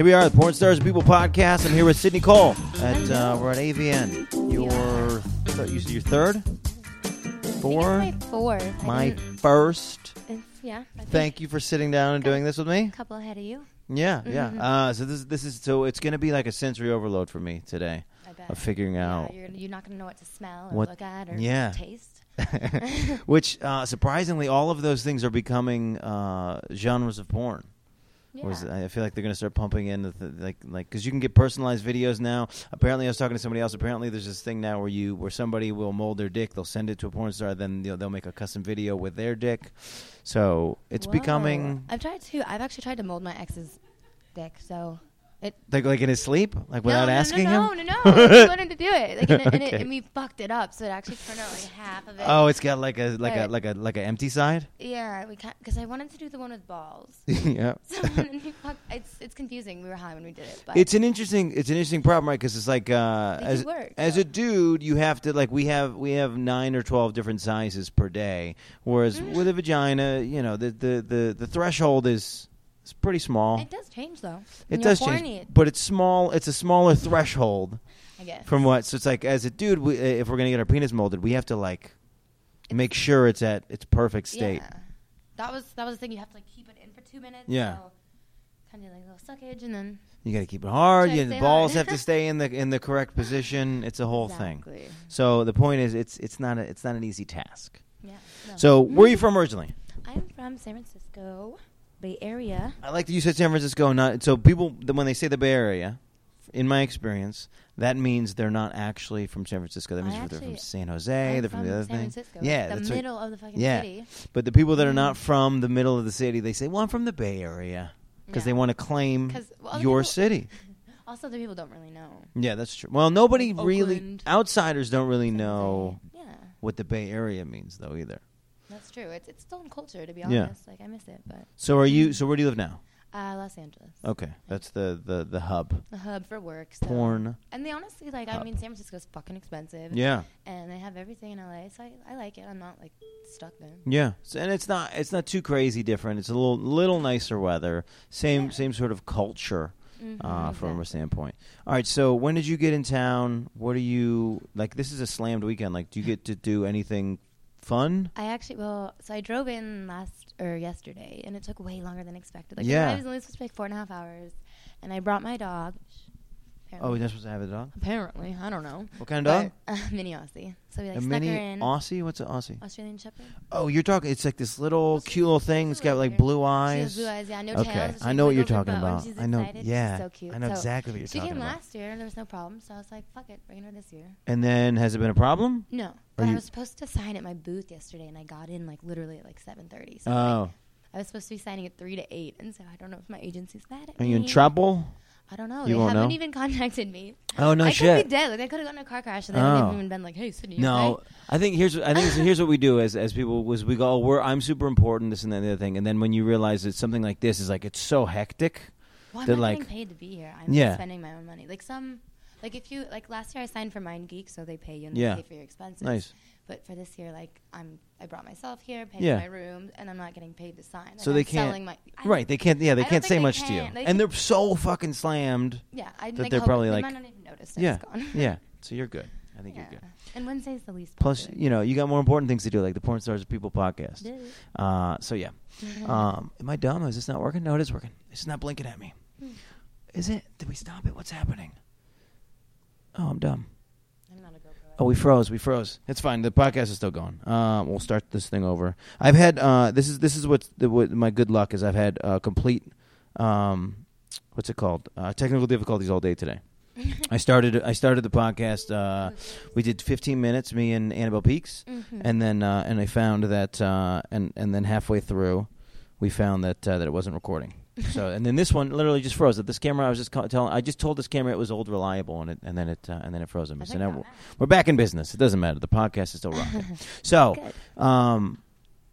Here we are, the Porn Stars and People podcast. I'm here with Sydney Cole. At uh, we're at AVN. Your th- you said your third, four, it's my fourth. I my didn't- first. yeah. I think Thank you for sitting down and doing this with me. A couple ahead of you. Yeah, yeah. Mhm. Uh, so this this is so it's going to be like a sensory overload for me today I bet. of figuring yeah, out you're, you're not going to know what to smell or What- look at or yeah. taste. which uh, surprisingly all of those things are becoming uh, genres of porn. Yeah. It- I feel like they're going to start pumping in the, th- like like because you can get personalized videos now. Apparently, I was talking to somebody else. Apparently, there's this thing now where you where somebody will mold their dick. They'll send it to a porn star. Then they'll, they'll make a custom video with their dick. So it's Whoa. becoming I've tried to. I've actually tried to mold my ex's dick. So it. like like in his sleep, like without no, no, asking no, him. No, no, no. I wanted to do it. Like, and, it, and, it, and we fucked it up, so it actually turned out like half of it. Oh, it's got like a like a like a like a empty side. Yeah, we because I wanted to do the one with balls. yeah. So fucked, it's it's confusing. We were high when we did it, but It's an interesting it's an interesting problem, right? Because it's like uh, as work, as though. a dude, you have to like we have we have nine or twelve different sizes per day, whereas Mm. with a vagina, you know, the the the, the threshold is is pretty small. it does change though. It does change, but it's small. It's a smaller threshold I guess. from what. So it's like as a dude, we, uh, if we're gonna get our penis molded, we have to like make sure it's at its perfect state. Yeah. That was that was the thing. You have to like keep it in for two minutes. Yeah. So kind of like a little suckage, and then You got to keep it hard. You, the balls have to stay in the in the correct position. It's a whole thing. So the point is, it's it's not a, it's not an easy task. Yeah. no. So where are you from originally? I'm from San Francisco, Bay Area. I like that you said San Francisco. Not so people when they say the Bay Area, in my experience, that means they're not actually from San Francisco. That I means they're from San Jose. I'm they're from, the other San thing. Francisco. Yeah, the that's right. middle of the fucking Yeah. city. But the people that are not Mm. from the middle of the city, they say, "Well, I'm from the Bay Area," because they want to claim well, your people- city. Also, the people don't really know. Yeah, that's true. Well, nobody Like really outsiders don't really know Yeah, what the Bay Area means, though, either. That's true. It's it's still in culture, to be Yeah. honest. Like I miss it, but So are you? So where do you live now? uh, Los Angeles, Okay, that's the the the hub. the hub for work. So. Porn. And they honestly like. I Hub. mean, San Francisco's fucking expensive. Yeah. and they have everything in LA, so I, I like it. I'm not like stuck there. Yeah, so, and it's not it's not too crazy different. It's a little little nicer weather, same Yeah. same sort of culture Mhm, uh, from a standpoint. All right, so when did you get in town? What are you like? This is a slammed weekend. Like, do you get to do anything fun? I actually well, so I drove in last or yesterday, and it took way longer than expected. Like Yeah. I was only supposed to be like four and a half hours, and I brought my dog. Oh, Apparently, you're not supposed to have a dog. apparently I don't know. What kind of dog? But, uh, mini Aussie. So we like a mini. Aussie. What's an Aussie? Australian Shepherd. Oh, you're talking. It's like this little cute little thing. It's got like blue eyes. blue eyes. Yeah, no okay, tails. I know what you're talking about. I know. Yeah, so cute. I know So exactly what you're talking about. She came last year, and there was no problem. So I was like, "Fuck it, bringing her this year." And then has it been a problem? No, but I was supposed to sign at my booth yesterday, and I got in like literally at like seven thirty. So like, Oh, I was supposed to be signing at three to eight, and so I don't know if my agency's mad at are me. you in trouble? I don't know. You they won't haven't know? even contacted me. Oh no I shit. could be dead. Like I could have gotten in a car crash, and they Oh. haven't even been like, "Hey, Sydney." you No, okay?" I think here's I think here's what we do as as people was we go, oh, we're I'm super important, this and that, and the other thing, and then when you realize that something like this is like it's so hectic. Well, I'm They're not like- getting paid to be here. I'm Yeah. spending my own money. Like some, like if you like last year, I signed for MindGeek, so they pay you and Yeah. they pay for your expenses. Nice. But for this year, like I'm, I brought myself here, paid Yeah. my room, and I'm not getting paid to sign. So they I'm can't- Selling my, I Right, they can't. Yeah, they I don't can't think say they much to you, can. They and they're so fucking slammed. Yeah, I that like, they're hope- probably they like- might not even notice that Yeah, it's gone. yeah. So you're good. I think you're good. And Wednesday's the least. Plus, popular. you know, you got more important things to do, like the Porn Stars of People podcast. Uh, so yeah. Um, am I dumb? Is this not working? No, it is working. It's not blinking at me. Hmm. Is it? Did we stop it? What's happening? Oh, I'm dumb. I'm not a GoPro. Oh, we froze. We froze. It's fine. The podcast is still going. Uh, we'll start this thing over. I've had uh, this is this is what's the, what my good luck is. I've had uh, complete um, what's it called? Uh, technical difficulties all day today. I started I started the podcast. Uh, we did 15 minutes, me and Annabelle Peaks, Mhm. and then uh, and I found that uh, and and then halfway through, we found that uh, that it wasn't recording. So and then this one literally just froze. That this camera, I was just ca- telling, I just told this camera it was old reliable, and it and then it uh, and then it froze on me. So now we're, we're back in business. It doesn't matter. The podcast is still rocking. so, um,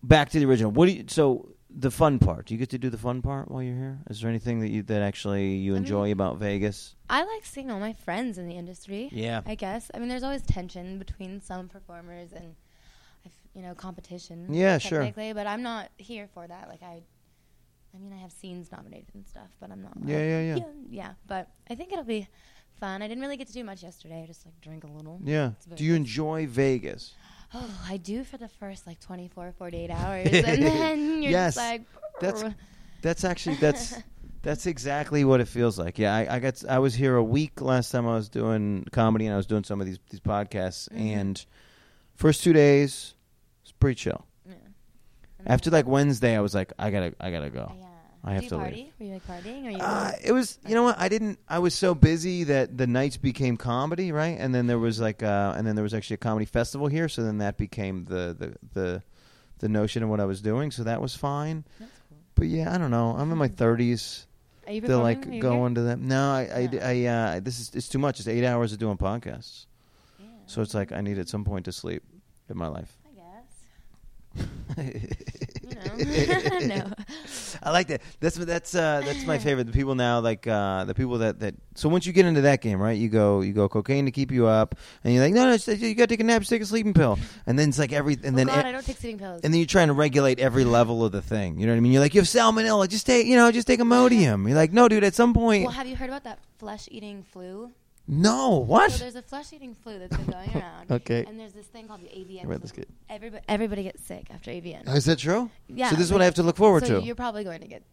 back to the original. What do you? So the fun part. Do you get to do the fun part while you're here? Is there anything that you that actually you I enjoy mean- about Vegas? I like seeing all my friends in the industry. Yeah. I guess. I mean, there's always tension between some performers and, you know, competition. Yeah, sure. But I'm not here for that. Like I, I mean, I have scenes nominated and stuff, but I'm not. Yeah, yeah, yeah. yeah, yeah. But I think it'll be fun. I didn't really get to do much yesterday. I just like drank a little. Yeah. Do you enjoy Vegas? Oh, I do for the first like 24, 48 hours, and then you're Yes. just like. That's- That's actually that's that's exactly what it feels like. Yeah, I, I got I was here a week last time I was doing comedy and I was doing some of these these podcasts Mhm. and first two days it's pretty chill. After like Wednesday, I was like, I gotta I gotta go. yeah. I have do you to leave. party? Were you like partying or you? Uh, it was you know what I didn't I was so busy that the nights became comedy right and then there was like uh and then there was actually a comedy festival here so then that became the the the the notion of what I was doing so that was fine That's cool. but yeah I don't know I'm in my thirties Are you they're performing? like Are you here? going to them no I I. I, uh this is it's too much it's eight hours of doing podcasts Yeah. so it's like I need at some point to sleep in my life I guess. You know. no. I like that. That's that's uh, that's my favorite. The people now, like uh, the people that, that. So once you get into that game, right? You go you go cocaine to keep you up, and you're like, no, no, it's- you got to take a nap, just take a sleeping pill, and then it's like every, and oh then God, I don't take sleeping pills. and then you're trying to regulate every level of the thing. You know what I mean? You're like, you have salmonella, just take, you know, just take Imodium. You're like, no, dude. At some point, well, have you heard about that flesh-eating flu? No, what? So there's a flesh-eating flu that's been going around. Okay. And there's this thing called the avian. I read this flu. Everybody, everybody gets sick after AVN. Oh, is that true? yeah. So this is what I have to look forward so to. you're probably going to get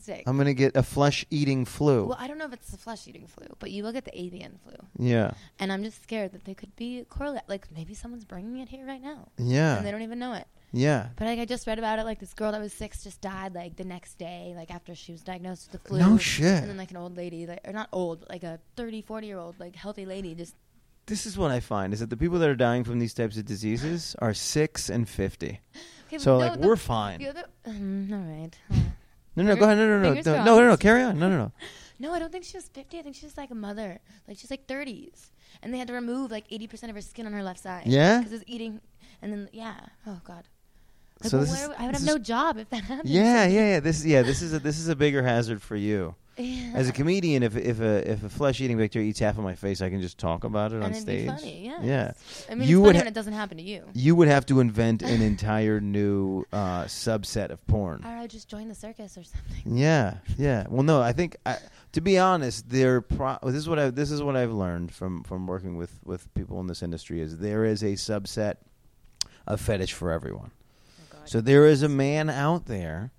sick. I'm gonna get a flesh-eating flu. well, I don't know if it's the flesh-eating flu, but you will get the avian flu. yeah, And I'm just scared that they could be correlate. Like maybe someone's bringing it here right now, yeah, and they don't even know it. Yeah. But like I just read about it, like this girl that was six just died like the next day, like after she was diagnosed with the flu. No shit. And then like an old lady, like or not old, but like a 30, 40 year old, like healthy lady, just This is what I find is that the people that are dying from these types of diseases are six and fifty. okay, So like we're fine. The um, all right. No, no, go ahead. No, no, no, no, no, no, no. Carry on. No, no, no. No, I don't think she was 50. I think she's like a mother. Like she's like 30s. And they had to remove like 80% of her skin on her left side. Yeah? Because it's eating. And then, yeah. Oh, God. Like, So well, I would have no job if that happened. Yeah, yeah, yeah. This, yeah, this is a this is a bigger hazard for you Yeah. as a comedian. If if a if a flesh eating bacteria eats half of my face, I can just talk about it and on it'd stage. be funny, yeah. Yeah. I mean, You it's would funny ha- when it doesn't happen to you. You would have to invent an entire new uh, subset of porn. Or I just join the circus or something. Yeah, yeah. Well, no, I think I, to be honest, there. Pro- this is what I this is what I've learned from from working with with people in this industry is there is a subset of fetish for everyone. So there is a man out there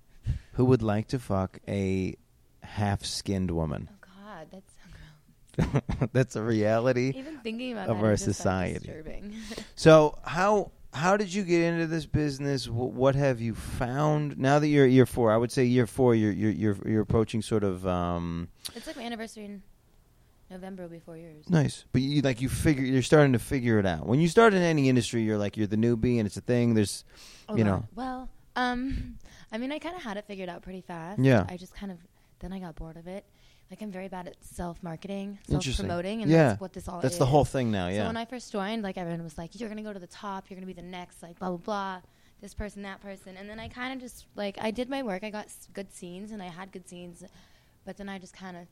who would like to fuck a half-skinned woman. oh, God. That's so gross. That's a reality. Even thinking about Of that our is just, like, society. disturbing. So how how did you get into this business? Wh- What have you found now that you're year four? I would say year four. You're you're you're, you're approaching sort of um, it's like my anniversary in November will be four years. nice, but you like you figure you're starting to figure it out. When you start in any industry, you're like you're the newbie and it's a thing. There's Oh, you know. Well, um, I mean, I kind of had it figured out pretty fast. Yeah. I just kind of then I got bored of it. Like I'm very bad at self marketing, self promoting, and Yeah. that's what this all that's is. the whole thing now. Yeah. So when I first joined, like everyone was like, "You're gonna go to the top. You're gonna be the next, like blah blah blah." This person, that person, and then I kind of just like I did my work. I got s- good scenes, and I had good scenes, but then I just kind of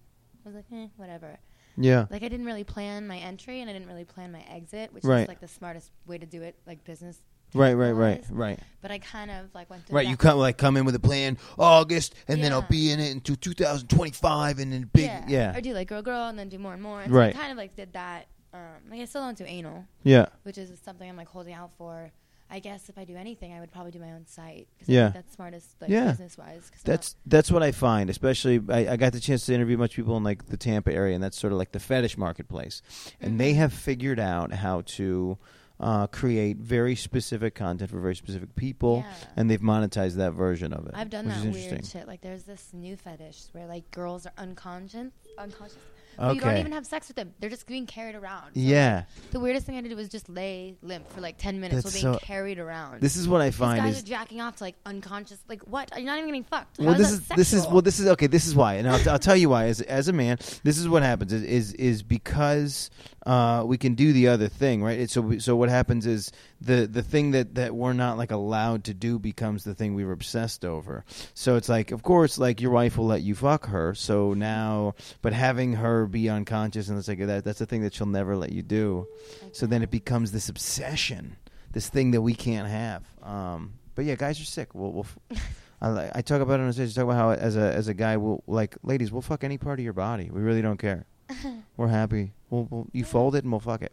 was like, eh, whatever. Yeah, Like I didn't really plan my entry, and I didn't really plan my exit, which Right. is like the smartest way to do it, like business. right, right, right, right, But I kind of like went through right. that. You come like come in with a plan, August, and then I'll be in it until 2025, and then big, yeah. yeah, Or do like girl girl and then do more and more. And Right. So I kind of like did that. Um, like I still don't do anal, yeah. which is something I'm like holding out for. I guess if I do anything, I would probably do my own site. 'cause Yeah. I think that's smartest, like Yeah. business wise. That's that's what I find, especially I, I got the chance to interview much people in like the Tampa area, and that's sort of like the fetish marketplace, and they Mhm. have figured out how to uh, create very specific content for very specific people, Yeah. and they've monetized that version of it. I've done which that is weird interesting. shit. Like there's this new fetish where like girls are unconscious, unconscious. But you don't even have sex with them. They're just being carried around. So, Yeah, like, the weirdest thing I did was just lay limp for like ten minutes That's while being so- carried around. this is what I These find guys is are jacking off to like unconscious. Like what? You're not even getting fucked. How well, this that is this is well, this is okay. This is why, and I'll, I'll tell you why. As as a man, this is what happens is is, is because uh, we can do the other thing, right? It's so we, so what happens is the the thing that that we're not like allowed to do becomes the thing we were obsessed over. So it's like, of course, like your wife will let you fuck her. So now, but having her be unconscious and it's like that that's the thing that she'll never let you do. So then it becomes this obsession, this thing that we can't have. Um, but yeah, guys are sick. We'll, we'll f- I, I talk about it on stage. I talk about how as a as a guy, we'll like ladies, we'll fuck any part of your body. We really don't care. We're happy. We'll, we'll you Yeah. fold it and we'll fuck it.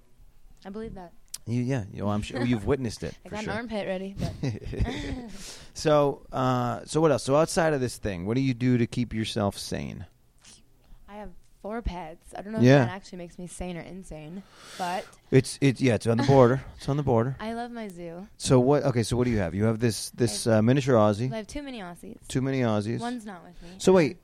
I believe that. You, yeah, you know, I'm sure you've witnessed it. I got sure. an armpit ready. But so, uh, so what else? So outside of this thing, what do you do to keep yourself sane? I have four pets. I don't know Yeah. if that actually makes me sane or insane, but It's it's yeah, it's on the border. it's on the border. I love my zoo. So what? Okay, so what do you have? You have this this uh, miniature Aussie, I have too many Aussies. too many Aussies. One's not with me. So wait,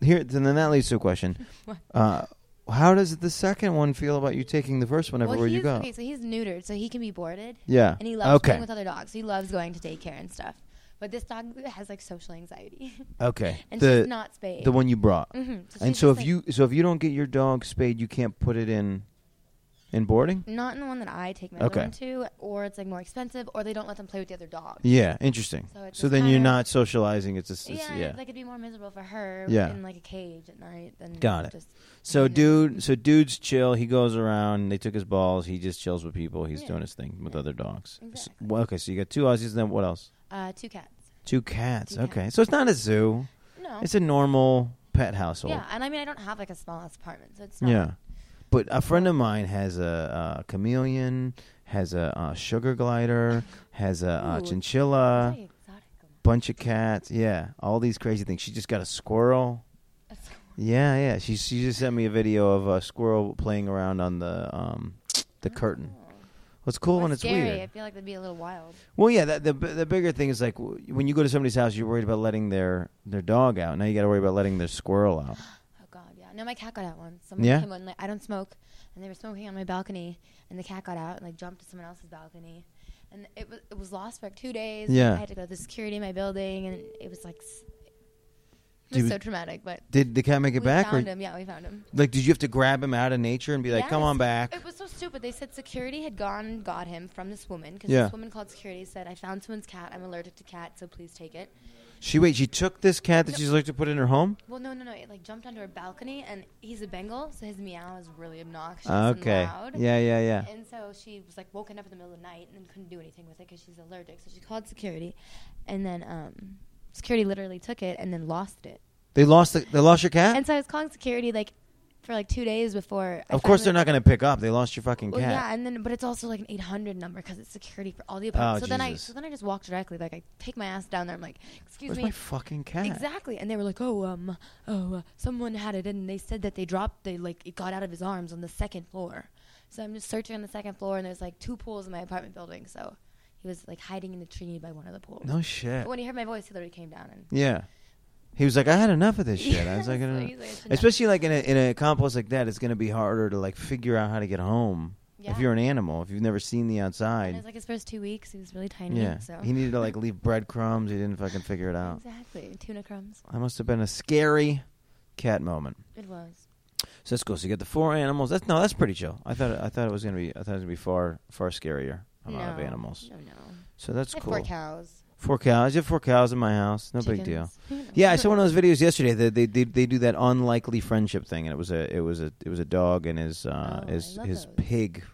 here then that leads to a question. What? Uh, how does the second one feel about you taking the first one well, everywhere you go? Okay, so he's neutered, so he can be boarded, Yeah. and he loves okay. playing with other dogs. He loves going to daycare and stuff. But this dog has like social anxiety, Okay. and the she's not spayed. the one you brought. hmm and so if you so if you don't get your dog spayed, you can't put it in in boarding. not in the one that I take my Okay. to, or it's like more expensive, or they don't let them play with the other dogs. Yeah, interesting. So So then you're not socializing. It's just it's, yeah, yeah. like it'd be more miserable for her Yeah. in like a cage at night than Got it. So dude, so dude's chill. He goes around. They took his balls. He just chills with people. He's Yeah. doing his thing with Yeah. other dogs. Exactly. well, okay, so you got two Aussies. Then what else? uh, two cats. Two cats. Two okay, cats. so it's not a zoo. No. It's a normal pet household. yeah, and I mean I don't have like a small ass apartment, so it's not. Yeah. But a friend of mine has a, a chameleon, has a, uh sugar glider, has a, uh chinchilla, bunch of cats. Yeah, all these crazy things. She just got a squirrel. Yeah, yeah. She she just sent me a video of a squirrel playing around on the um the curtain. Oh. What's cool when it's scary. weird. I feel like that'd be a little wild. Well, yeah. That, the the bigger thing is like w- when you go to somebody's house, you're worried about letting their their dog out. Now you got to worry about letting their squirrel out. No, my cat got out once. Someone Yeah? came on. Like, I don't smoke, and they were smoking on my balcony, and the cat got out and like jumped to someone else's balcony, and it was it was lost for like two days. Yeah. I had to go to the security in my building, and it was like s- it was so traumatic. But Did the cat make it back, found him. Yeah, we found him. like did you have to grab him out of nature and be like, "Come on back"? It was so stupid. They said security had gone and got him from this woman because Yeah. this woman called security said, "I found someone's cat. I'm allergic to cats, so please take it." She wait. She took this cat that Yep. she's like to put in her home. Well, no, no, no. It like jumped onto her balcony, and he's a Bengal, so his meow is really obnoxious Okay. and loud. Yeah, yeah, yeah. And so she was like woken up in the middle of the night and couldn't do anything with it because she's allergic. So she called security, and then um, security literally took it and then lost it. They lost the, they lost your cat. And so I was calling security like for like two days before. I of course, they're not going to pick up. They lost your fucking Well, cat. yeah, and then but it's also like an 800 number because it's security for all the apartments. Oh, so then I so then I just walked directly. Like I take my ass down there. I'm like, excuse Where's me. my fucking cat? Exactly, and they were like, "Oh, um, oh, uh, someone had it," and they said that they dropped, they like it got out of his arms on the second floor. So I'm just searching on the second floor, and there's like two pools in my apartment building. So he was like hiding in the tree by one of the pools. No shit. But when he heard my voice, he literally came down and. Yeah. He was like, I had enough of this shit. I was like, I don't know. like, enough." especially like in a in a complex like that, it's going to be harder to like figure out how to get home yeah. if you're an animal. If you've never seen the And it was like his first two weeks. He was really tiny. Yeah. So. He needed to like leave breadcrumbs. He didn't fucking figure it out. Exactly. Tuna crumbs. That must have been a scary cat moment. It was. So that's cool. So you get the four animals. That's no, that's pretty chill. I thought I thought it was gonna be I thought it was gonna be far far scarier amount of animals. No, no. So that's I cool. four cows. Four cows. You have four cows in my house. No big deal. chickens. You know. Yeah, I saw one of those videos yesterday. That they, they they do that unlikely friendship thing, and it was a it was a it was a dog and his uh, Oh, I his love his those. pig,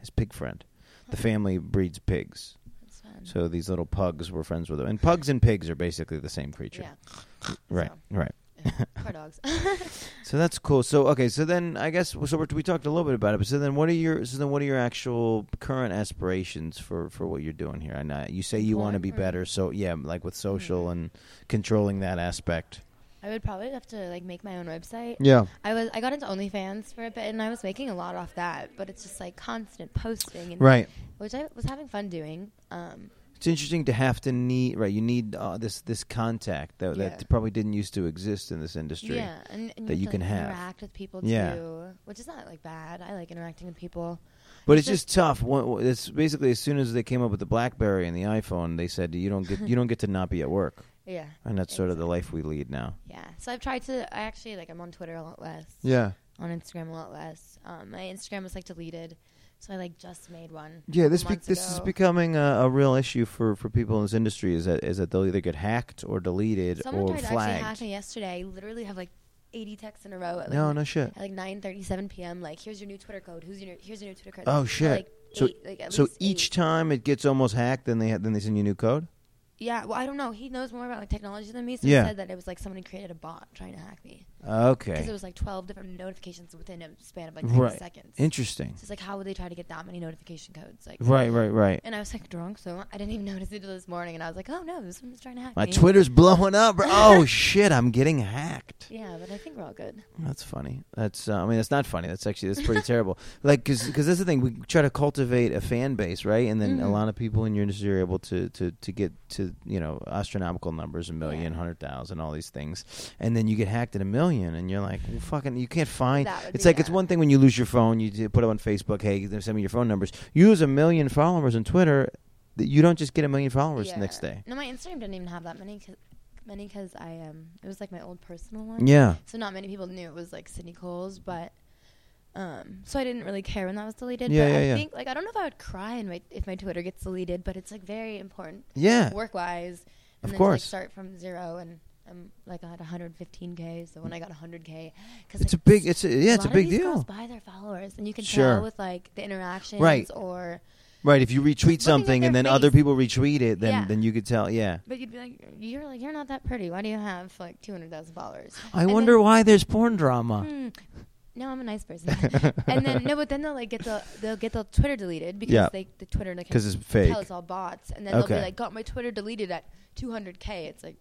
his pig friend. The family breeds pigs, fun. so these little pugs were friends with them. And pugs and pigs are basically the same creature. Yeah. Right, So. right. Poor dogs. So that's cool. So okay, so then I guess so we're, we talked a little bit about it, but so then what are your so then what are your actual current aspirations for for what you're doing here? And uh, you say you want to be better, so yeah, like with social Mhm. and controlling that aspect. I would probably have to like make my own website. Yeah. I was I got into OnlyFans for a bit and I was making a lot off that, but it's just like constant posting and Right. which I was having fun doing. Um, It's interesting to have to need right. You need uh, this this contact that Yeah. that probably didn't used to exist in this industry. yeah, and, and that have you can like, have. interact with people Yeah. too, which is not like bad. I like interacting with people. But It's it's just tough. One- It's basically as soon as they came up with the BlackBerry and the iPhone, they said you don't get you don't get to not be at work, Yeah, and that's sort of the life we lead now. yeah. So I've tried to. I actually like I'm on Twitter a lot less. Yeah. On Instagram a lot less. Um, my Instagram was like deleted, so I like just made one. Yeah, this be- this is becoming a, a real issue for, for people in this industry. Is that is that they'll either get hacked or deleted Someone or tried actually flagged. me yesterday. I literally have like 80 texts in a row. At, like, No, no shit. At like 9:37 p.m. Like, here's your new Twitter code. Who's your new, here's your new Twitter code. Oh, Like, shit. So- eight- like, So each eight. time it gets almost hacked, then they ha- then they send you a new code. Yeah, well, I don't know. He knows more about like technology than me, so Yeah. he said that it was like somebody created a bot trying to hack me because Okay. it was like twelve different notifications within a span of like 10 Right. seconds. Interesting. So it's like, how would they try to get that many notification codes? Like, Right, right, right. and I was like drunk, so I didn't even notice it this morning, and I was like, oh no, this one's trying to hack me. My me. Twitter's blowing up. bro. Oh shit, I'm getting hacked. Yeah, but I think we're all good. That's funny. That's uh, I mean, that's not funny. That's actually that's pretty terrible. Like cuz that's the thing. We try to cultivate a fan base, right? And then a Mhm. lot of people in your industry are able to to to get to, you know, astronomical numbers, a million, Yeah. hundred thousand, all these things. And then you get hacked at a million and you're like, well, fucking you can't find It's like it's one thing when you lose your phone, you put it on Facebook, hey, send me your phone numbers. You lose a million followers on Twitter, you don't just get a million followers the next day. No, my Instagram didn't even have that many. Many because I um, it was like my old personal one. Yeah. So not many people knew it was like Sydney Coles, but um, so I didn't really care when that was deleted. Yeah, but yeah, I yeah. think like I don't know if I would cry in my, if my Twitter gets deleted, but it's like very important Yeah. work wise. Of And then course. like, start from zero and. I'm like I had 115k, so when I got 100k, because It's a big it's a, yeah, it's a lot big deal. Girls buy their followers, and you can Sure. tell with like the interactions, Right. Or Right, if you retweet something and then face. other people retweet it, then Yeah. then you could tell, yeah. but you'd be like, you're like you're not that pretty. Why do you have like 200,000 followers? I And wonder then- why there's porn drama. Hmm. No, I'm a nice person. and then no, but then they'll like get the they'll get the Twitter deleted because Yeah. they the Twitter like 'Cause it's fake. Tell it's all bots, and then they'll be like, got my Twitter deleted at 200k. It's like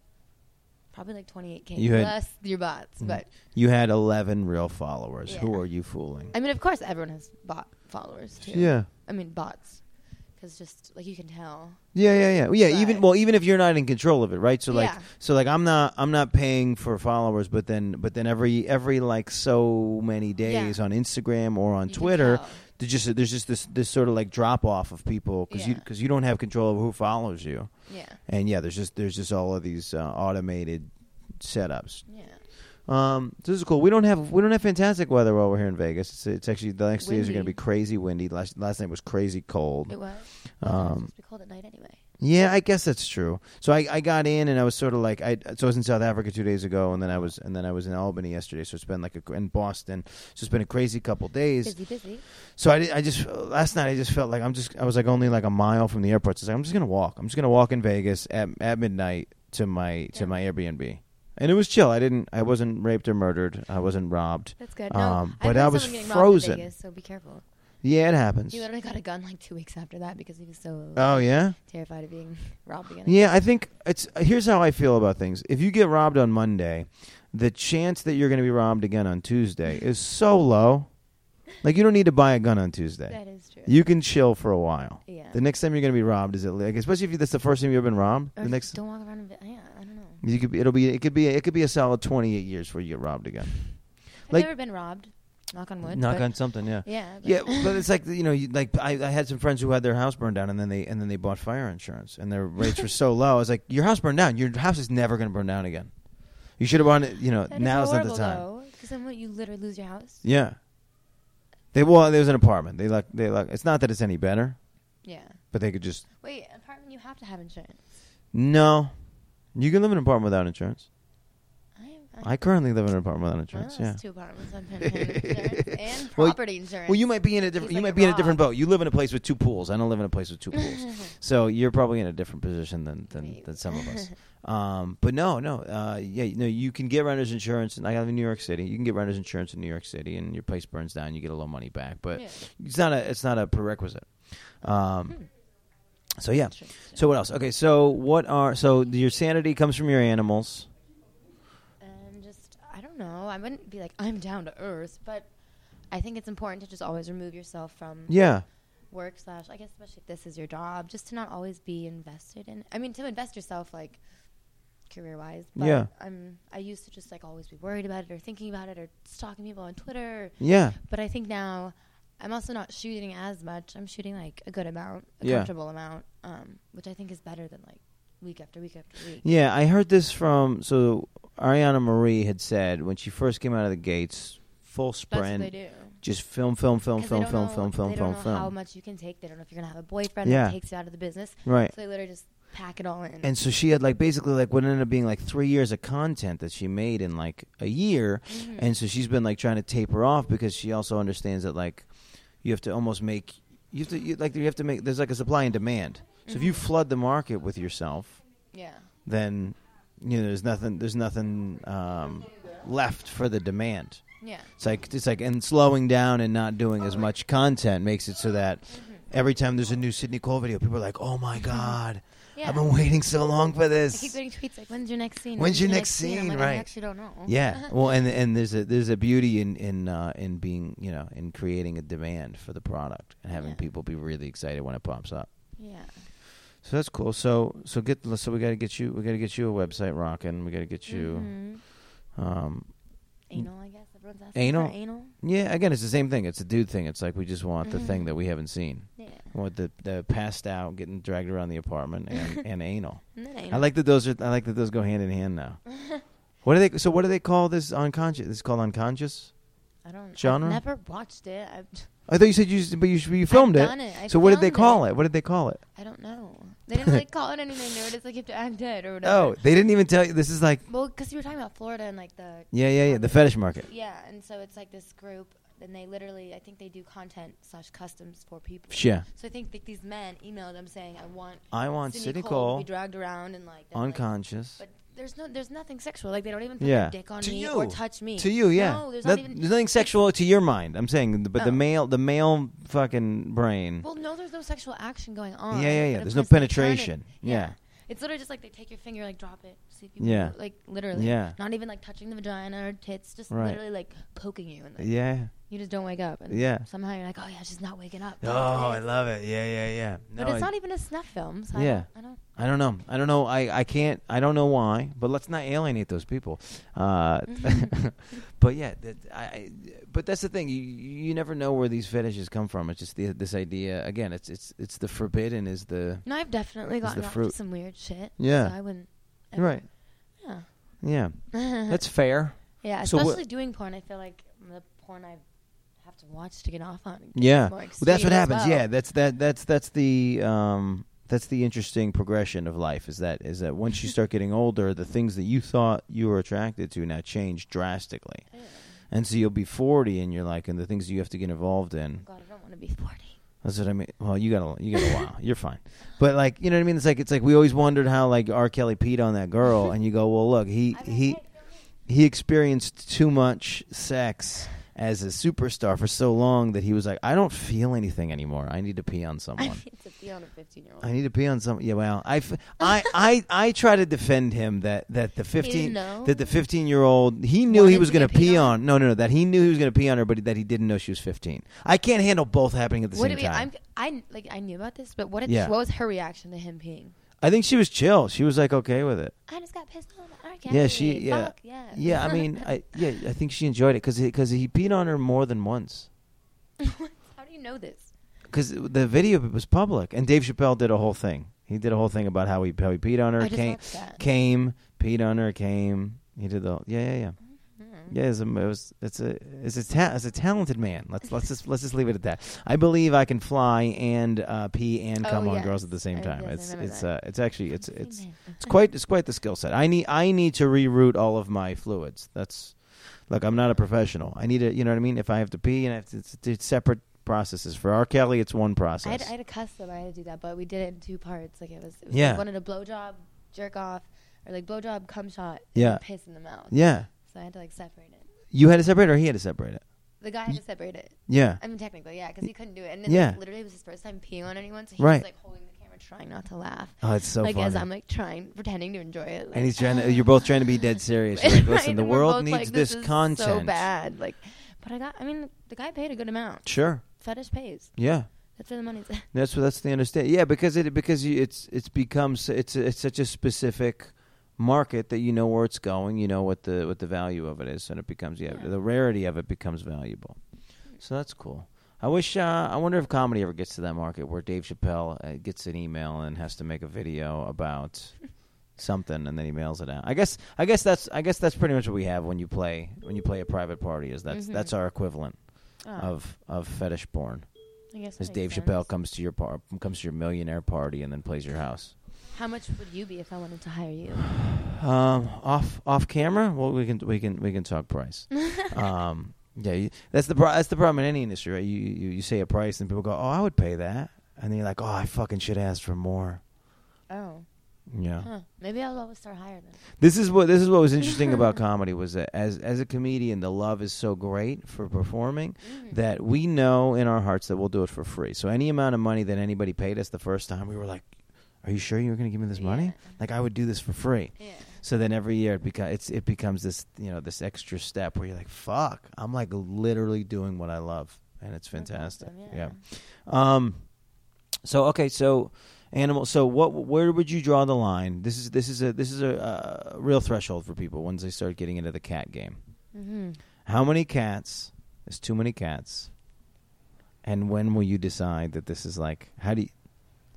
probably like 28k You had- plus your bots. Mhm. But You had 11 real followers. Who are you fooling? I mean, of course, everyone has bot followers too. Yeah. I mean, bots, because just like you can tell. Yeah, yeah, yeah. Yeah, even well, even if you're not in control of it, right? So like Yeah. so like I'm not I'm not paying for followers, but then but then every every like so many days on Instagram or on You Twitter. There's just there's just this this sort of like drop off of people cuz you cuz you don't have control of who follows you. Yeah. And yeah, there's just there's just all of these uh, automated setups. Yeah. Um, this is cool. We don't have we don't have fantastic weather while we're here in Vegas. It's, it's actually the next days are going to be crazy windy. Last last night was crazy cold. It was. Well, Um, it's supposed to be cold at night anyway. Yeah, I guess that's true. So I, I got in and I was sort of like I so I was in South Africa two days ago and then I was and then I was in Albany yesterday. So it's been like a, in Boston. So it's been a crazy couple days. Busy, busy. So I, I just last night I just felt like I'm just I was like only like a mile from the airport. So I was like, I'm just gonna walk. I'm just gonna walk in Vegas at at midnight to my to my Airbnb. And it was chill. I didn't. I wasn't raped or murdered. I wasn't robbed. That's good. No, Um, but heard I was someone getting robbed in frozen. Vegas, so be careful. Yeah, it happens. He literally got a gun like two weeks after that because he was so Oh yeah. terrified of being robbed again. Yeah, I think it's uh, here's how I feel about things. If you get robbed on Monday, the chance that you're going to be robbed again on Tuesday is so low. Like you don't need to buy a gun on Tuesday. That is true. You can chill for a while. yeah. The next time you're going to be robbed is it like especially if that's the first time you've ever been robbed. or The next don't walk around. Ve- yeah, I don't know. you could be, it'll be it could be it could be a solid 28 years before you get robbed again. I've Like- never been robbed. Knock on wood. Knock but- on something, yeah. Yeah. But Yeah, but it's like you know, you, like I, I had some friends who had their house burned down, and then they and then they bought fire insurance, and their rates were so low. I was like, your house burned down. Your house is never going to burn down again. You should have bought it. You know, That is now's not the time. Because then what? You literally lose your house. Yeah. They well, there was an apartment. They like they like. It's not that it's any better, Yeah. but they could just Wait, apartment. You have to have insurance. no. You can live in an apartment without insurance. I, currently live in an apartment without well, insurance. that's yeah. two apartments. I'm paying insurance and Well, property insurance. Well, you might be in a different. He's You like might be in a different boat. You live in a place with two pools. I don't live in a place with two pools. So you're probably in a different position than than, Maybe. than some of us. Um, but no, no, uh, yeah, no, you can get renter's insurance. And I live in New York City. You can get renter's insurance in New York City, and your place burns down, you get a little money back. But Yeah. it's not a it's not a prerequisite. Um, Hmm. so yeah. So what else? Okay, so what are so your sanity comes from your animals. Don't know. I wouldn't be like I'm down to earth, but I think it's important to just always remove yourself from Yeah, work slash. I guess especially if this is your job, just to not always be invested in. I mean, to invest yourself like career wise. Yeah. I'm. I used to just like always be worried about it or thinking about it or stalking people on Twitter. yeah, But I think now I'm also not shooting as much. I'm shooting like a good amount, a Yeah. comfortable amount, um, which I think is better than like week after week after week. yeah. I heard this from so Ariana Marie had said when she first came out of the gates, full That's what sprint, they do. just film, film, film, film, film, know- film, film, they film, don't know how much you can take. They don't know if you're gonna have a boyfriend Yeah. that takes you out of the business. Right. So they literally just pack it all in. And so she had like basically like what ended up being like three years of content that she made in like a year, Mhm. and so she's been like trying to taper off because she also understands that like you have to almost make you have to you, like you have to make there's like a supply and demand. So if you flood the market with yourself, Yeah. then you know there's nothing there's nothing um, left for the demand. Yeah. It's like it's like and slowing down and not doing as much content makes it so that every time there's a new Sydney Cole video, people are like, "Oh my god, Yeah. I've been waiting so long for I keep this." getting tweets like, "When's your next scene? When's your next I'm scene?" like, Right. I actually don't know. Yeah, well, and and there's a there's a beauty in in uh, in being you know in creating a demand for the product and having Yeah. people be really excited when it pops up. yeah. So that's cool. So so get so we got to get you we got to get you a website rocking. We got to get you. Mhm. Um, Anal, I guess everyone's asking Anal? anal. yeah, again, it's the same thing. It's a dude thing. It's like we just want the Mhm. thing that we haven't seen. Yeah. We want the the passed out, getting dragged around the apartment, and, and anal. And then I like that those are. I like that those go hand in hand now. What do they? So what do they call this unconscious? This is called unconscious. I don't. genre? I've never watched it. I've, I thought you said you, but you, you filmed I've it. Done it. I've So what did they filmed call it? What did they call it? I don't know. They didn't really call it anything. They were just like you have to act dead or oh, whatever. Oh, they didn't even tell you. This is like Well, because you were talking about Florida and like the yeah, yeah, yeah. The fetish market. yeah, and so it's like this group, and they literally, I think they do content slash customs for people. Yeah. So I think that these men emailed them saying, "I want I want Sydney Sydney Cole, Cole to be dragged around and like them, like- unconscious. but there's no, there's nothing sexual. Like they don't even put Yeah. their dick on To me you. or touch me. To you, yeah. No, there's Not- not even. there's nothing sexual to your mind. I'm saying, but the male, the male fucking brain. Well, no, there's no sexual action going on. yeah, yeah, yeah. There's no course they're trying to- penetration. Yeah. It's literally just like they take your finger, like drop it, see you Yeah. like literally, Yeah. not even like touching the vagina or tits, just Right. literally like poking you, and like, Yeah. you just don't wake up, and Yeah. somehow you're like, oh yeah, she's not waking up. Oh, I love it. Yeah, yeah, yeah. But it's I- not even a snuff film. So Yeah. I don't, I don't know. I don't know. I, I can't. I don't know why. But let's not alienate those people. Uh, but yeah, that, I, I. But that's the thing. You you never know where these fetishes come from. It's just the, this idea. Again, it's it's it's the forbidden is the No, I've definitely gotten off to some weird shit. Yeah. So I wouldn't. You're right. Yeah. That's fair. yeah, So what- especially doing porn. I feel like the porn I have to watch to get off on. Yeah. more Well, that's extreme what as happens. well. Yeah, that's that. That's that's the um. That's the interesting progression of life. Is that is that once you start getting older, the things that you thought you were attracted to now change drastically. And so you'll be 40 and you're like, and the things you have to get involved in. God, I don't want to be forty. That's what I mean. Well, you got a, you got a while. You're fine. But like, you know what I mean? It's like, it's like we always wondered how like R. Kelly peed on that girl. and you go, well, look, he, he, he experienced too much sex as a superstar for so long that he was like, I don't feel anything anymore. I need to pee on someone. I someone. need to be on a fifteen-year-old. I need to pee on some. Yeah, well, I, f- I, I, I try to defend him that that the fifteen that the fifteen year old he knew he Wanted was to going to pee on? on. No, no, no, that he knew he was going to pee on her, but that he didn't know she was fifteen. I can't handle both happening at the what same time. I'm, I like I knew about this, but what Yeah. what was her reaction to him peeing? I think she was chill. She was like okay with it. I just got pissed on. Yeah, she- yeah. Fuck, yeah. Yeah, I mean, I yeah, I think she enjoyed it because because he, peed on her more than once. How do you know this? Because the video was public, and Dave Chappelle did a whole thing. He did a whole thing about how he how he peed on her, I came came, peed on her, came. He did the yeah yeah yeah. Yeah, it's a, it was, it's a it's a ta- it's a talented man. Let's let's just let's just leave it at that. I believe I can fly and uh, pee and Oh, come on yes. girls at the same I- time. yes, I it's remember it's that. uh, it's actually it's it's it's quite it's quite the skill set. I need I need to reroute all of my fluids. That's look, I'm not a professional. I need to you know what I mean. If I have to pee and I have to, it's, it's separate processes. For R. Kelly, it's one I process. had, I had a custom. I had to do that, but we did it in two parts. Like it was, it was Yeah. like wanted a blowjob, jerk off, or like blowjob, cum shot, Yeah. and piss in the mouth. yeah, So I had to like separate it. you had to separate, it or he had to separate it. The guy had to separate it. Yeah, I mean, technically, yeah, because he couldn't do it. And then, Yeah. like, literally, it was his first time peeing on anyone, so he Right. was like holding the camera, trying not to laugh. oh, it's so like funny. as I'm like trying, pretending to enjoy it. Like, and he's trying to. You're both trying to be dead serious. You're like, Right, listen, the and we're world both needs like, this, is content. So bad, like, but I got. I mean, the guy paid a good amount. Sure. Fetish pays. Yeah. That's where the money's at. That's what that's the understand. Yeah, because it because you, it's it's becomes it's it's such a specific market that you know where it's going. You know what the what the value of it is, and it becomes yeah, Yeah. the rarity of it becomes valuable. So that's cool. I wish. Uh, I wonder if comedy ever gets to that market where Dave Chappelle uh, gets an email and has to make a video about something, and then he mails it out. I guess. I guess that's. I guess that's pretty much what we have when you play when you play a private party. Is that's Mhm. that's our equivalent Oh, of of fetish porn. I guess As Dave makes Chappelle comes to your par- comes to your millionaire party and then plays your house. How much would you be if I wanted to hire you? Um, off off camera, well, we can we can we can talk price. um, yeah, you, that's the pro- that's the problem in any industry, right? You, you you say a price and people go, "Oh, I would pay that," and then you're like, "Oh, I fucking should ask for more." Oh, Yeah. Huh. Maybe I'll always start higher then. This is what this is what was interesting about comedy was that as as a comedian, the love is so great for performing Mhm. that we know in our hearts that we'll do it for free. So any amount of money that anybody paid us the first time, we were like, "Are you sure you were going to give me this money? Yeah. Like I would do this for free." Yeah. So then every year it becomes it's it becomes this you know this extra step where you're like, "Fuck, I'm like literally doing what I love." And it's fantastic. awesome, yeah. yeah. Um. So okay, so animal. So what? Where would you draw the line? This is this is a this is a, uh real threshold for people once they start getting into the cat game. Mm-hmm. How many cats is too many cats? And when will you decide that this is like? How do you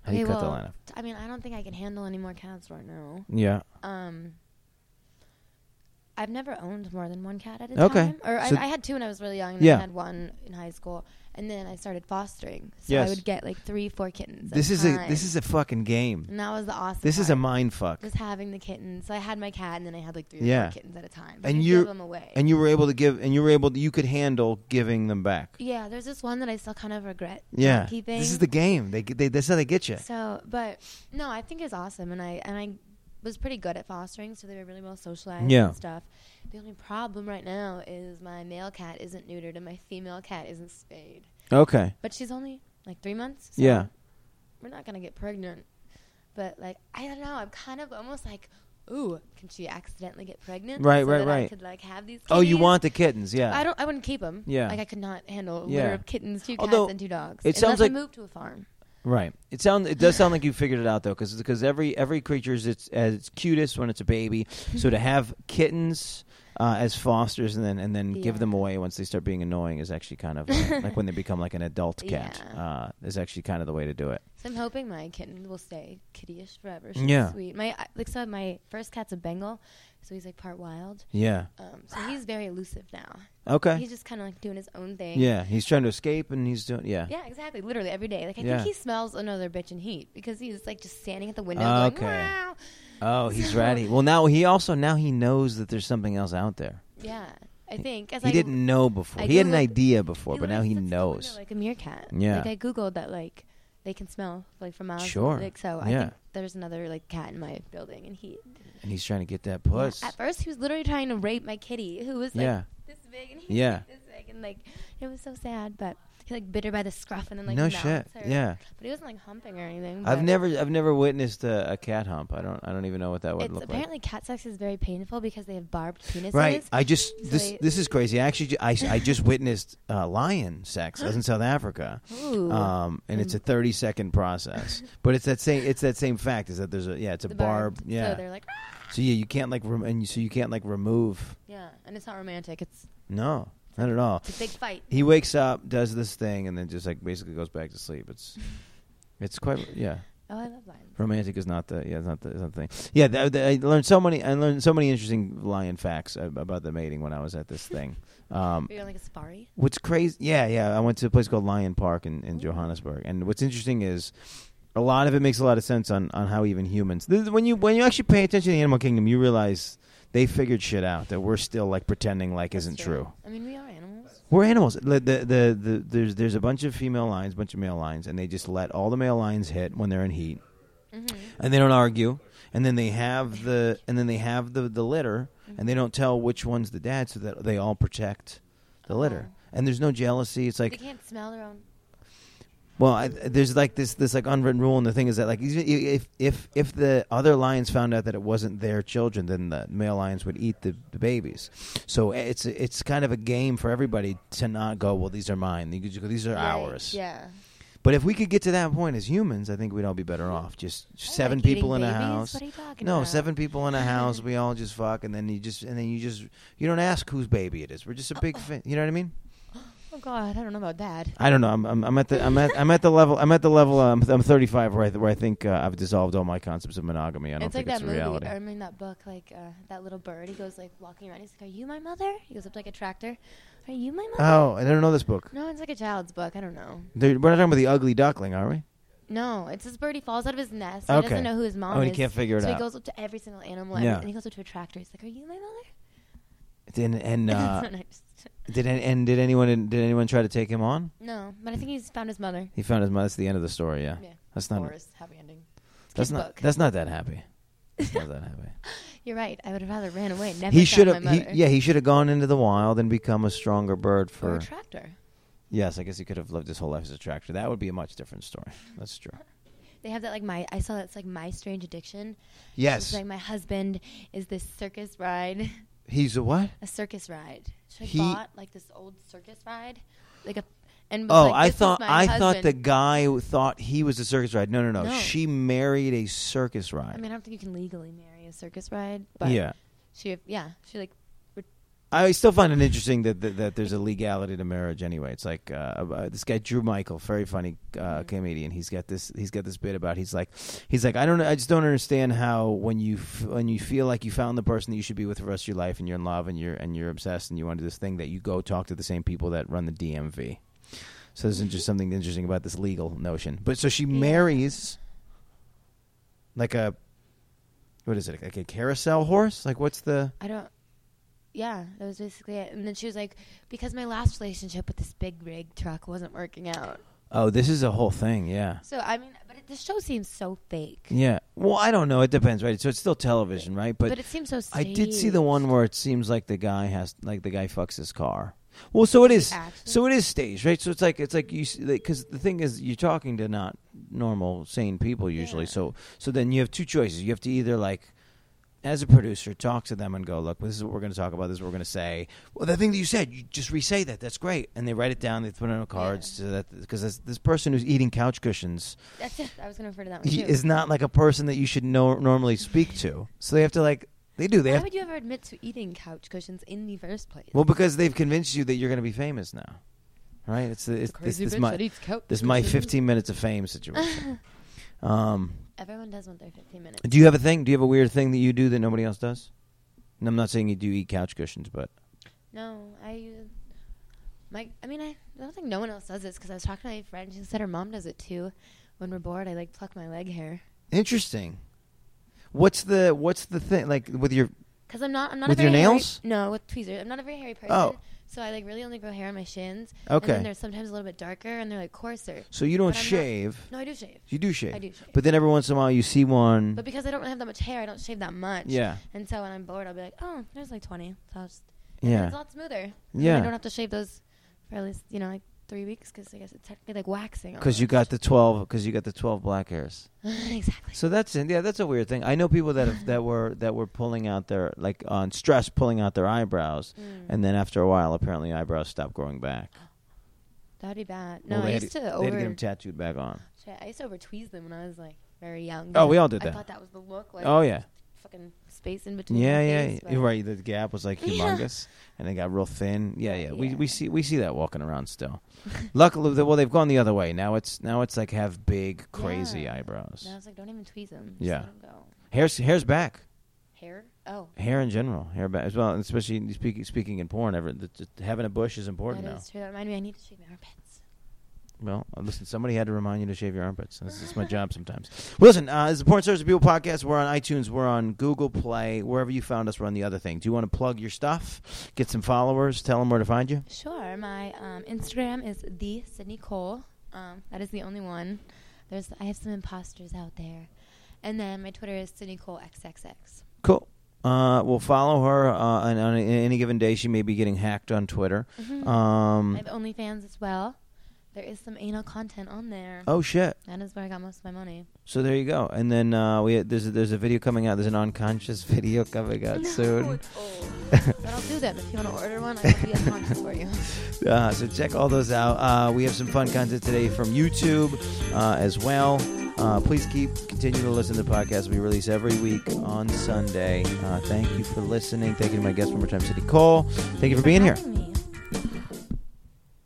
how do you Okay, cut well, line off? I mean, I don't think I can handle any more cats right now. Yeah. Um, I've never owned more than one cat at a Okay. time. Or So- I, I had two when I was really young, and Yeah. then I had one in high school, and then I started fostering. So Yes. I would get like three, four kittens. This at is time. a this is a fucking game. And that was the awesome. This is a mind fuck. Was having the kittens. So I had my cat, and then I had like three or four kittens at a time. But And you give them away. And you were able to give, and you were able, to, you could handle giving them back. yeah, there's this one that I still kind of regret. Yeah, keeping. this is the game. They, they that's how they get you. So, but no, I think it's awesome, and I and I was pretty good at fostering, so they were really well socialized Yeah. and stuff. The only problem right now is my male cat isn't neutered and my female cat isn't spayed. Okay. But she's only like three months. So Yeah. we're not gonna get pregnant. But like I don't know, I'm kind of almost like, ooh, can she accidentally get pregnant? Right, so right, that I right. could like have these. Oh, you want the kittens? Yeah. I don't. I wouldn't keep them. Yeah. Like I could not handle a Yeah. litter of kittens, two Although, cats, and two dogs. it unless sounds I like- move to a farm. Right. It sound it does sound like you figured it out though, because because every every creature is its at its cutest when it's a baby. So to have kittens uh, as fosters and then and then give Yeah. them away once they start being annoying is actually kind of uh, like when they become like an adult cat. Uh, is actually kind of the way to do it. I'm hoping my kitten will stay kittyish forever. She's Yeah. sweet. My like so my first cat's a Bengal, so he's like part wild. Yeah. Um, so he's very elusive now. Okay. He's just kind of like doing his own thing. Yeah, he's trying to escape and he's doing yeah. Yeah, exactly. Literally every day. Like I Yeah. think he smells another bitch in heat because he's like just standing at the window Okay. going, wow. Oh, he's So- ready. Well, now he also now he knows that there's something else out there. Yeah, I think. He I, didn't know before. I he had an idea before, but now he the window knows. like a meerkat. Yeah. Like I googled that like they can smell like from miles. Sure. Like so I Yeah. think there's another like cat in my building and he And he's trying to get that Yeah, puss. At first, he was literally trying to rape my kitty, who was like Yeah. this big, and he Yeah. this big, and like it was so sad. But he like bit her by the scruff and then like no shit. her. Yeah. but he wasn't like humping or anything. I've never I've never witnessed a, a cat hump. I don't I don't even know what that would It's look apparently cat sex is very painful because they have barbed penises. Right. I just So this they- this is crazy. I actually I, I just witnessed uh, lion sex. I was in South Africa. Ooh. Um, and it's a Mm. 30 second process. but it's that same it's that same fact is that there's a yeah, it's a barb. barbed. Yeah. So they're like, So yeah, you can't like rem- and you, so you can't like remove. yeah, and it's not romantic. It's, No, not at all. it's a big fight. He wakes up, does this thing, and then just like basically goes back to sleep. It's it's quite yeah. Oh, I love lions. Romantic is not the yeah, it's not the, it's not the thing. Yeah, th- th- I learned so many. I learned so many interesting lion facts ab- about the mating when I was at this thing. Um, You're like a safari. what's crazy? Yeah, yeah. I went to a place called Lion Park in, in Johannesburg, and what's interesting is a lot of it makes a lot of sense on, on how even humans. When you when you actually pay attention to the animal kingdom, you realize they figured shit out that we're still like pretending like That's isn't true. I mean, we are. We're animals. The, the, the, the, there's there's a bunch of female lions, a bunch of male lions, and they just let all the male lions hit when they're in heat, hmm and they don't argue. And then they have the and then they have the, the litter, and they don't tell which one's the dad, so that they all protect the litter. And there's no jealousy. It's like they can't smell their own. Well, I, there's like this this like unwritten rule, and the thing is that like if if if the other lions found out that it wasn't their children, then the male lions would eat the, the babies. So eh, it's it's kind of a game for everybody to not go. Well, these are mine. You could just go, These are Right, ours. Yeah. But if we could get to that point as humans, I think we'd all be better off. Just I seven like people in eating a house. What are you talking No, about? seven people in a house. We all just fuck, and then you just and then you just you don't ask whose baby it is. We're just a uh, big. Uh. Fa- you know what I mean? Oh God, I don't know about that. I don't know. I'm, I'm, I'm at the I'm at I'm at the level I'm at the level uh, I'm, I'm 35 where I, where I think uh, I've dissolved all my concepts of monogamy. I don't it's think like it's that movie. reality. I mean that book, like uh, that little bird. He goes like walking around. He's like, "Are you my mother?" He goes up to like a tractor. Are you my mother? Oh, I don't know this book. No, it's like a child's book. I don't know. We're not talking about the ugly duckling, are we? No, it's this bird. He falls out of his nest. He Okay. doesn't know who his mom Oh, is. he can't figure it so out. he goes up to every single animal, Yeah. and he goes up to a tractor. He's like, "Are you my mother?" And and uh, And I just- did an- and did anyone did anyone try to take him on? no, but I think he's found his mother. He found his mother. That's the end of the story. Yeah, Yeah. that's not Forrest, happy ending. It's that's not book. that's not that happy. Love that habit. You're right. I would have rather ran away. Never he should have. He, yeah, he should have gone into the wild and become a stronger bird Or for. a tractor. yes, I guess he could have lived his whole life as a tractor. That would be a much different story. That's true. They have that like my. I saw that's like my strange addiction. Yes, It's like my husband is this circus ride, he's a what? a circus ride. She He- bought like this old circus ride, like a. And Oh, like, I "This is thought I thought the guy thought he was a circus ride. No, no, no. No. She married a circus ride. I mean, I don't think you can legally marry a circus ride, but yeah. she, yeah, she like I still find it interesting that, that that there's a legality to marriage anyway. It's like uh, uh, this guy Drew Michael, very funny uh, comedian. He's got this he's got this bit about he's like he's like I don't I just don't understand how when you f- when you feel like you found the person that you should be with for the rest of your life and you're in love and you're and you're obsessed and you want to do this thing that you go talk to the same people that run the DMV. So there's just something interesting about this legal notion. But so she Yeah. marries like a what is it like a carousel horse? Like what's the I don't. Yeah, that was basically it. And then she was like, because my last relationship with this big rig truck wasn't working out. Oh, this is a whole thing, yeah. So I mean, but it, the show seems so fake. Yeah. Well, I don't know. It depends, right? So it's still television, right? But, But, it seems so. I did see the one where it seems like the guy has, like the guy fucks his car. Well, so it is. Actually? So it is staged, right? So it's like it's like you because the thing is you're talking to not normal sane people usually. Yeah. So so then you have two choices. You have to either like as a producer talk to them and go, look, this is what we're going to talk about. This is what we're going to say. Well, the thing that you said, you just re-say that. That's great. And they write it down. They put it on cards so that because this, this person who's eating couch cushions That's it. I was gonna refer to that one too. is not like a person that you should know, normally speak to. So they have to like they do. They Why would you ever admit to eating couch cushions in the first place? well because they've convinced you that you're going to be famous now, right? It's it's this, this my this my 15 minutes of fame situation. um, Everyone does want their 15 minutes. do you have a thing? Do you have a weird thing that you do that nobody else does? And I'm not saying you do eat couch cushions, but No, I. My, I mean, I, I don't think no one else does this because I was talking to my friend. She said her mom does it too. When we're bored, I like pluck my leg hair. interesting. What's the what's the thing like with your Cause I'm not, I'm not With a your very hairy- nails? no, with tweezers. I'm not a very hairy person. Oh. So I like really only grow hair on my shins. And okay? then they're sometimes a little bit darker and they're like coarser. So you don't but I'm not- shave. No, I do shave. You do shave. I do shave. But then every once in a while you see one. But because I don't really have that much hair, I don't shave that much. yeah. And so when I'm bored, I'll be like, oh, there's like 20. So I'll just. and Yeah. It's a lot smoother. And Yeah. I don't have to shave those for at least you know like three weeks because I guess it's technically like waxing. Because you got the twelve. Because you got the twelve black hairs. exactly. So that's yeah, that's a weird thing. I know people that have, that were that were pulling out their like on stress, pulling out their eyebrows, Mm. and then after a while, apparently eyebrows stopped growing back. That'd be bad. No, Well, they I used to over. They had to get them tattooed back on. I used to over tweeze them when I was like very young. Oh, we all did I that. thought that was the look. Like oh yeah, fucking space in between. yeah, yeah. face, You're right. The gap was like Yeah. humongous, and it got real thin. Yeah, yeah. We Yeah. we see we see that walking around still. Luckily, well, they've gone the other way. Now it's now it's like have big crazy Yeah. eyebrows. And I was like, don't even tweeze them. Just Yeah. Let 'em go. Hair's hair's back. Hair. Oh. Hair in general, hair back as well. And especially speaking speaking in porn, ever the, the- having a bush is important now. true. That reminded me. I need to shave my armpits. Well, uh, listen, somebody had to remind you to shave your armpits. This is my job sometimes. Well, listen, uh, this is the Porn Stars of People podcast. We're on iTunes. We're on Google Play. Wherever you found us, we're on the other thing. Do you want to plug your stuff? Get some followers? Tell them where to find you? Sure. My um, Instagram is the Sydney Cole. Um, that is the only one. There's I have some imposters out there, and then my Twitter is Sydney Cole XXX. Cool. Uh, we'll follow her uh, on, on any given day. She may be getting hacked on Twitter. Mhm. Um, I have OnlyFans as well. There is some anal content on there. oh, shit. That is where I got most of my money. So there you go. And then uh, we there's a, there's a video coming out. There's an unconscious video coming out soon. it's old. but I'll do that. If you want to order one, I will be unconscious for you. Uh, so check all those out. Uh, we have some fun content today from YouTube uh, as well. Uh, please keep continue to listen to the podcast. We release every week on Sunday. Uh, thank you for listening. Thank you to my guest one more time, Sydney Cole. Thank you for being here. me.